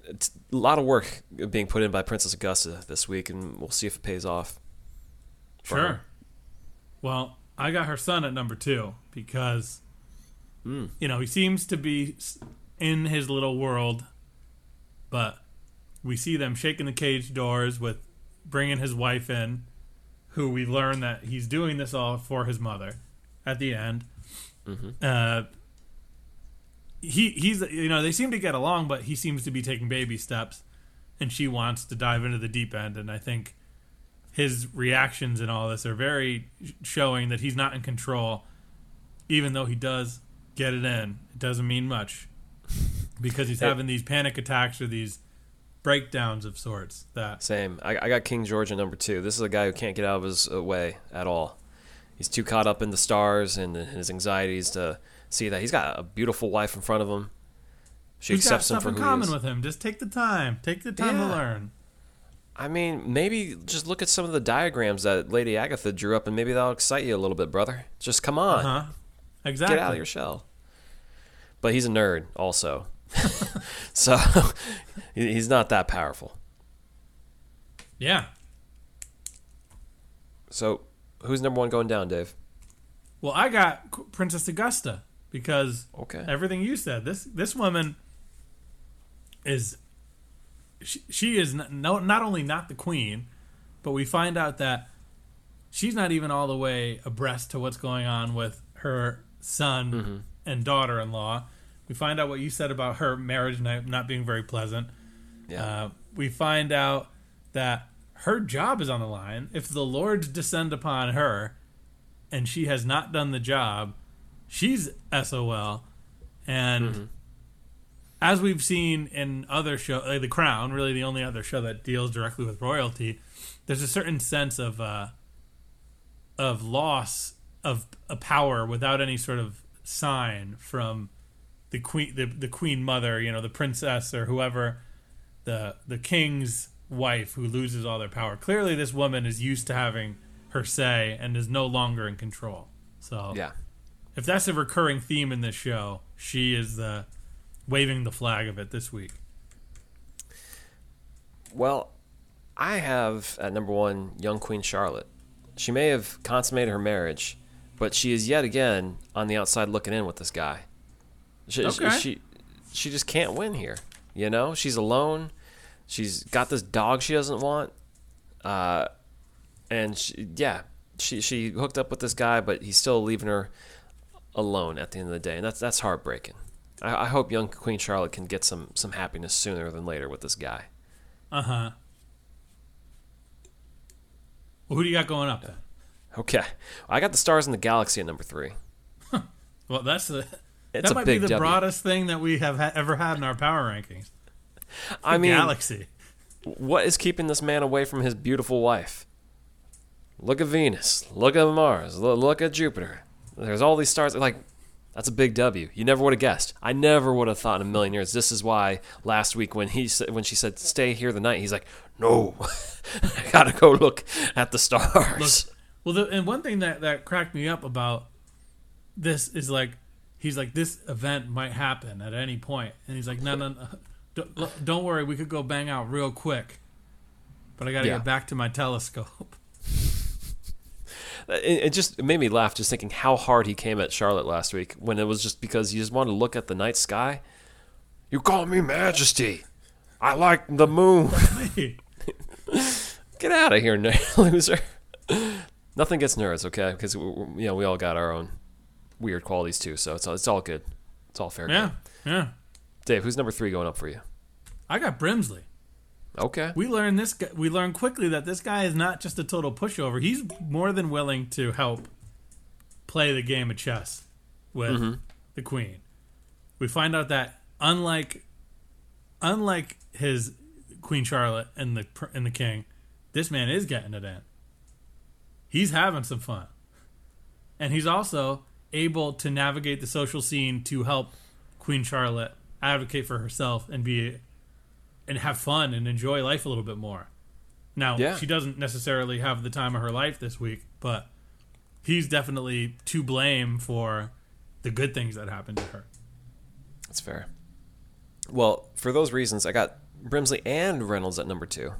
it's a lot of work being put in by Princess Augusta this week, and we'll see if it pays off. for her. Sure. Well, I got her son at number two because, Hmm. you know, he seems to be in his little world, but we see them shaking the cage doors with bringing his wife in, who we learn that he's doing this all for his mother at the end. Uh, he he's you know they seem to get along, but he seems to be taking baby steps, and she wants to dive into the deep end, and I think his reactions and all this are very showing that he's not in control, even though he does get it in. It doesn't mean much because he's having these panic attacks or these breakdowns of sorts that Same. I, I got King George at number two. This is a guy who can't get out of his uh, way at all. He's too caught up in the stars and his anxieties to see that he's got a beautiful wife in front of him. She got accepts him stuff for in who he common with him. Just take the time. Take the time to learn. I mean, maybe just look at some of the diagrams that Lady Agatha drew up, and maybe that'll excite you a little bit, brother. Just come on, Huh? Exactly. get out of your shell. But he's a nerd, also, so he's not that powerful. Yeah. So, who's number one going down, Dave? Well, I got Princess Augusta because Okay. everything you said. This this woman is she, she is not, no, not only not the queen, but we find out that she's not even all the way abreast to what's going on with her son mm-hmm. and daughter-in-law. We find out what you said about her marriage not, not being very pleasant. Yeah. Uh, we find out that her job is on the line. If the Lords descend upon her and she has not done the job, she's SOL. And as we've seen in other shows, like The Crown, really the only other show that deals directly with royalty, there's a certain sense of uh, of loss of a power without any sort of sign from the queen, the, the queen mother, you know, the princess or whoever, the the king's wife who loses all their power. Clearly, this woman is used to having her say and is no longer in control. So yeah. if that's a recurring theme in this show, she is the waving the flag of it this week. Well, I have at number one young Queen Charlotte. She may have consummated her marriage, but she is yet again on the outside looking in with this guy. She, Okay. she, she just can't win here. You know, she's alone. She's got this dog she doesn't want, uh, and she, yeah, she she hooked up with this guy, but he's still leaving her alone at the end of the day, and that's that's heartbreaking. I, I hope young Queen Charlotte can get some some happiness sooner than later with this guy. Uh huh. Well, who do you got going up then? Okay, I got the stars in the galaxy at number three. Well, that's the It's that might be the W. broadest thing that we have ha- ever had in our power rankings. I mean, Galaxy. what is keeping this man away from his beautiful wife? Look at Venus. Look at Mars. Look, look at Jupiter. There's all these stars. Like, that's a big W. You never would have guessed. I never would have thought in a million years. This is why last week when he said, when she said stay here the night, he's like, no, I gotta go look at the stars. Well, the, and one thing that that cracked me up about this is like he's like this event might happen at any point, and he's like, no, no, no don't, don't worry, we could go bang out real quick, but I got to Yeah. get back to my telescope. It, just it made me laugh just thinking how hard he came at Charlotte last week when it was just because he just wanted to look at the night sky. You call me Majesty. I like the moon. Get out of here, loser. Nothing gets nerds, okay? Because you know we all got our own weird qualities too, so it's all, it's all good. It's all fair. yeah, game. yeah. Dave, who's number three going up for you? I got Brimsley. Okay. We learned this. Guy, we learned quickly that this guy is not just a total pushover. He's more than willing to help play the game of chess with mm-hmm. the queen. We find out that unlike unlike his Queen Charlotte and the and the king, this man is getting it in. He's having some fun, and he's also able to navigate the social scene to help Queen Charlotte advocate for herself and be and have fun and enjoy life a little bit more. Now, Yeah. she doesn't necessarily have the time of her life this week, but he's definitely to blame for the good things that happened to her. That's fair. Well, for those reasons, I got Brimsley and Reynolds at number two.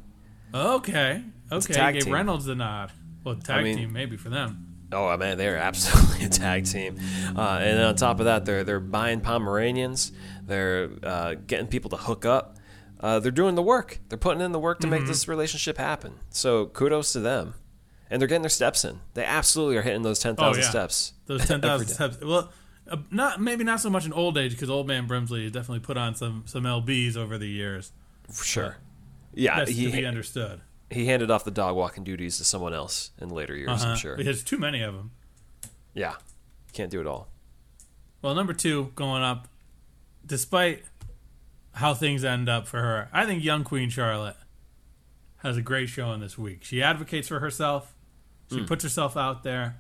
Okay. Okay. Gave team. Reynolds the nod. Well, tag mean- team maybe for them. Oh man, they're absolutely a tag team. Uh, and on top of that, they're they're buying Pomeranians. They're uh, getting people to hook up. Uh, they're doing the work. They're putting in the work to Mm-hmm. make this relationship happen. So kudos to them. And they're getting their steps in. They absolutely are hitting those ten thousand Oh, yeah. steps. Those ten thousand steps. Well, uh, not maybe not so much in old age because old man Brimsley has definitely put on some some lbs over the years. Sure. Yeah, That's he to be understood. He handed off the dog walking duties to someone else in later years. Uh-huh. I'm sure. he has too many of them. Yeah, can't do it all. Well, number two going up, despite how things end up for her, I think young Queen Charlotte has a great showing this week. She advocates for herself. She Hmm. puts herself out there,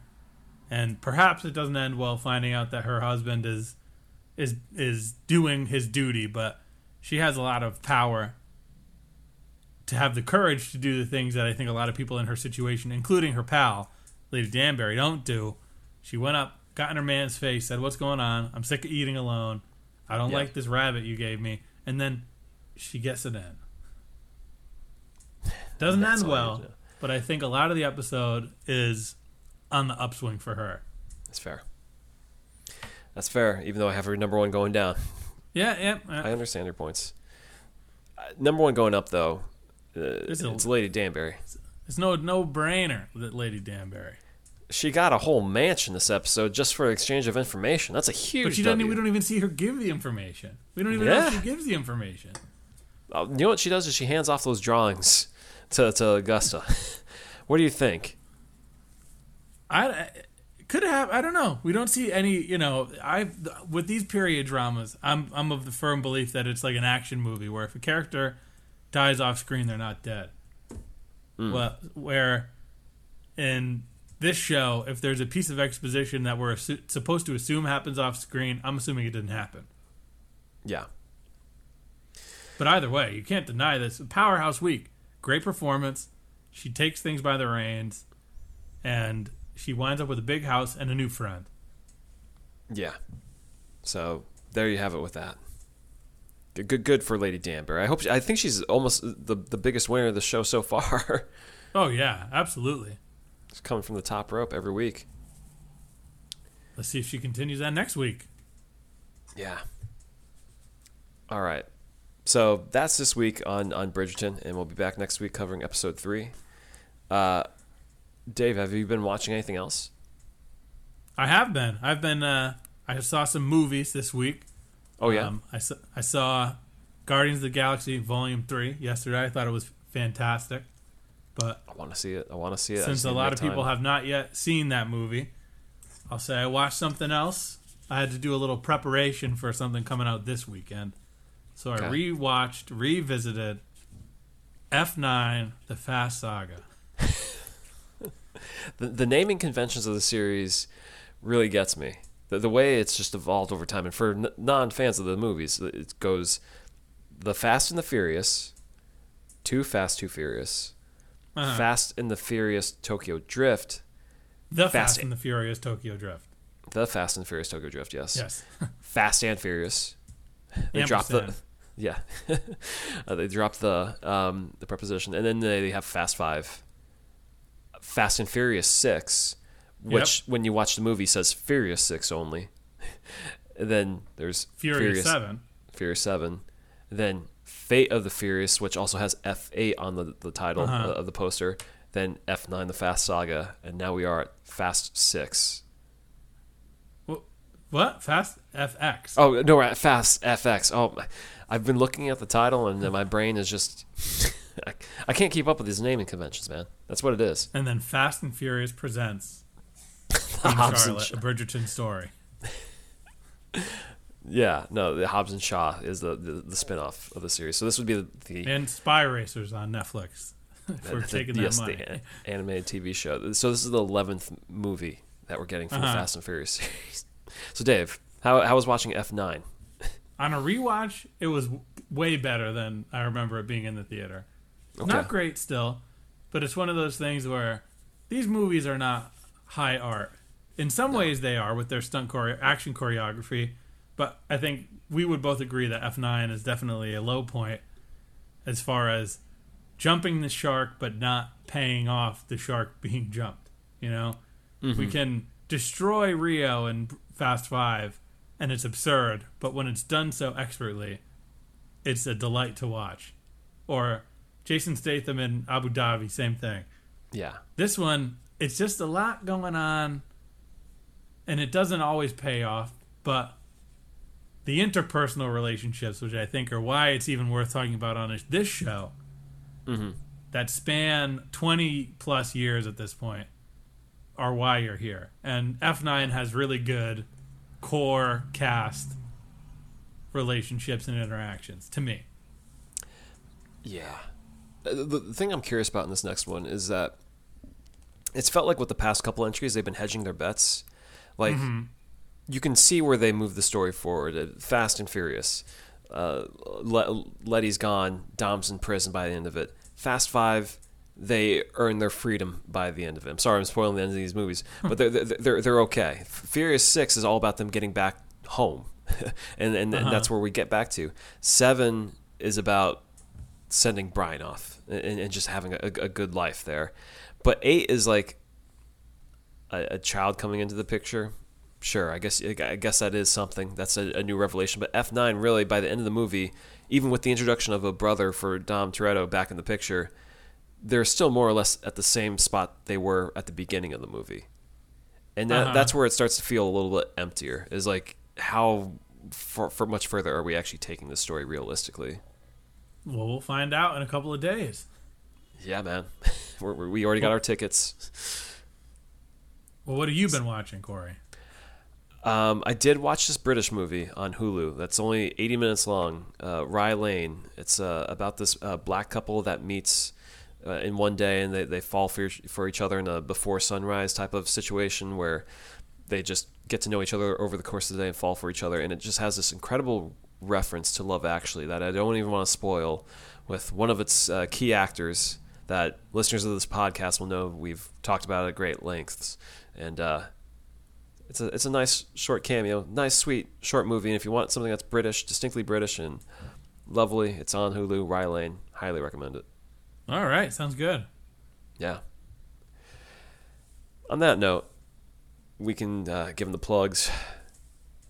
and perhaps it doesn't end well finding out that her husband is is is doing his duty, but she has a lot of power to have the courage to do the things that I think a lot of people in her situation, including her pal, Lady Danbury, don't do. She went up, got in her man's face, said, What's going on? I'm sick of eating alone. I don't Yeah. like this rabbit you gave me. And then she gets it in. Doesn't end well, but I think a lot of the episode is on the upswing for her. That's fair. That's fair. Even though I have her number one going down, Yeah, yeah. I understand your points. Uh, number one going up though, It's a- it's Lady Danbury. It's no no brainer that Lady Danbury. She got a whole mansion this episode just for exchange of information. That's a huge. But she doesn't. W. We don't even see her give the information. We don't even know if she gives the information. Uh, you know what she does is she hands off those drawings to to Augusta. what do you think? I, I could have. I don't know. We don't see any. You know, I with these period dramas, I'm I'm of the firm belief that it's like an action movie where if a character dies off screen, they're not dead. Hmm. Well, where in this show, if there's a piece of exposition that we're assu- supposed to assume happens off screen, I'm assuming it didn't happen. Yeah, But either way, you can't deny this. Powerhouse week. Great performance. She takes things by the reins, and she winds up with a big house and a new friend. yeah. So there you have it with that. Good, good, good for Lady Danbury. I hope. She, I think she's almost the the biggest winner of the show so far. Oh yeah, absolutely. She's coming from the top rope every week. Let's see if she continues that next week. Yeah. All right. So that's this week on on Bridgerton, and we'll be back next week covering episode three. Uh, Dave, have you been watching anything else? I have been. I've been. Uh, I saw some movies this week. Oh yeah. Um, I saw, I saw Guardians of the Galaxy Volume Three yesterday. I thought it was fantastic. But I want to see it. I want to see it. Since a lot of people have not yet seen that movie, I'll say I watched something else. I had to do a little preparation for something coming out this weekend. So I Okay. rewatched, revisited F9 The Fast Saga. the, the naming conventions of the series really gets me. The, the way it's just evolved over time, and for n- non fans of the movies, it goes the Fast and the Furious, Too Fast, Too Furious, Uh-huh. Fast and the Furious Tokyo Drift, the Fast- Fast and the Furious Tokyo Drift. the Fast and the Furious Tokyo Drift, yes, Yes. Fast and Furious. They dropped the yeah, uh, they dropped the um, the preposition, and then they have Fast Five, Fast and Furious Six, which when you watch the movie says Furious Six only. then there's Furious, Seven. Furious Seven, then Fate of the Furious, which also has F eight on the the title Uh-huh. uh, of the poster. Then F nine, the Fast Saga, and now we are at Fast Six. Wh- What? Fast FX. Oh no, we're at Fast FX. Oh, I've been looking at the title, and my brain is just. I can't keep up with these naming conventions, man. That's what it is. And then Fast and Furious presents Queen Hobbs and Charlotte, a Bridgerton story. Yeah, no, the Hobbs and Shaw is the, the, the spin-off of the series. So this would be the, the And Spy Racers on Netflix for the- taking yes, that money. the a- animated TV show. So this is the eleventh movie that we're getting from the Uh-huh. Fast and Furious series. So Dave, how how was watching F nine? On a rewatch, it was way better than I remember it being in the theater. Not great still, but it's one of those things where these movies are not high art. In some ways, they are with their stunt choreo- action choreography, but I think we would both agree that F9 is definitely a low point as far as jumping the shark but not paying off the shark being jumped. You know, mm-hmm. we can destroy Rio in Fast Five, and it's absurd, but when it's done so expertly, it's a delight to watch. Or Jason Statham in Abu Dhabi, same thing. Yeah, This one, it's just a lot going on, and it doesn't always pay off, but the interpersonal relationships, which I think are why it's even worth talking about on this show, mm-hmm. that span 20 plus years at this point, are why you're here. And F9 has really good core cast relationships and interactions to me. yeah. The thing I'm curious about in this next one is that it's felt like with the past couple entries they've been hedging their bets. Like you can see where they move the story forward. uh, Fast and Furious. Uh, Le- Letty's gone. Dom's in prison by the end of it. Fast Five. They earn their freedom by the end of it. I'm sorry, I'm spoiling the end of these movies, but they're they're they're, they're okay. Furious Six is all about them getting back home, and and, and that's where we get back to. Seven is about sending Brian off and, and just having a, a good life there. But eight is like a, a child coming into the picture. Sure, I guess I guess that is something. That's a, a new revelation. But F nine really, by the end of the movie, even with the introduction of a brother for Dom Toretto back in the picture, they're still more or less at the same spot they were at the beginning of the movie, and that, Uh-huh. that's where it starts to feel a little bit emptier. Is like how for, for much further are we actually taking this story realistically? Well, we'll find out in a couple of days. Yeah, man, we're, we we already got our tickets. Well, what have you been watching, Corey? Um, I did watch this British movie on Hulu. That's only 80 minutes long. Uh, Rye Lane. It's uh, about this uh, black couple that meets uh, in one day and they, they fall for, for each other in a before sunrise type of situation where they just get to know each other over the course of the day and fall for each other. And it just has this incredible reference to Love Actually that I don't even want to spoil with one of its uh, key actors that listeners of this podcast will know we've talked about it at great lengths. And uh, it's a it's a nice short cameo, nice sweet short movie. And if you want something that's British, distinctly British and lovely, it's on Hulu. Rye Lane, highly recommend it. All right, sounds good. Yeah. On that note, we can uh, give them the plugs.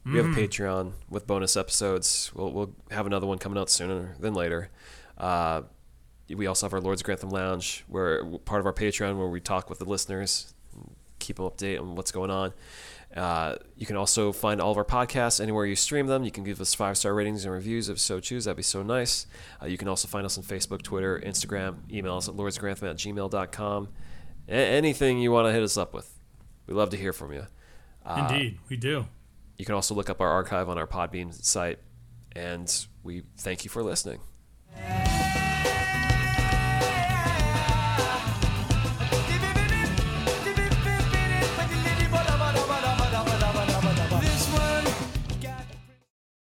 We have a Patreon with bonus episodes. We'll we'll have another one coming out sooner than later. Uh, we also have our Lords of Grantham Lounge, where part of our Patreon, where we talk with the listeners, keep them update on what's going on. Uh, you can also find all of our podcasts anywhere you stream them. You can give us five star ratings and reviews if so choose. That'd be so nice. Uh, you can also find us on Facebook, Twitter, Instagram. Email us at lordsgrantham at gmail.com. A- anything you want to hit us up with. We love to hear from you. Uh, Indeed, we do. You can also look up our archive on our Podbean site. And we thank you for listening.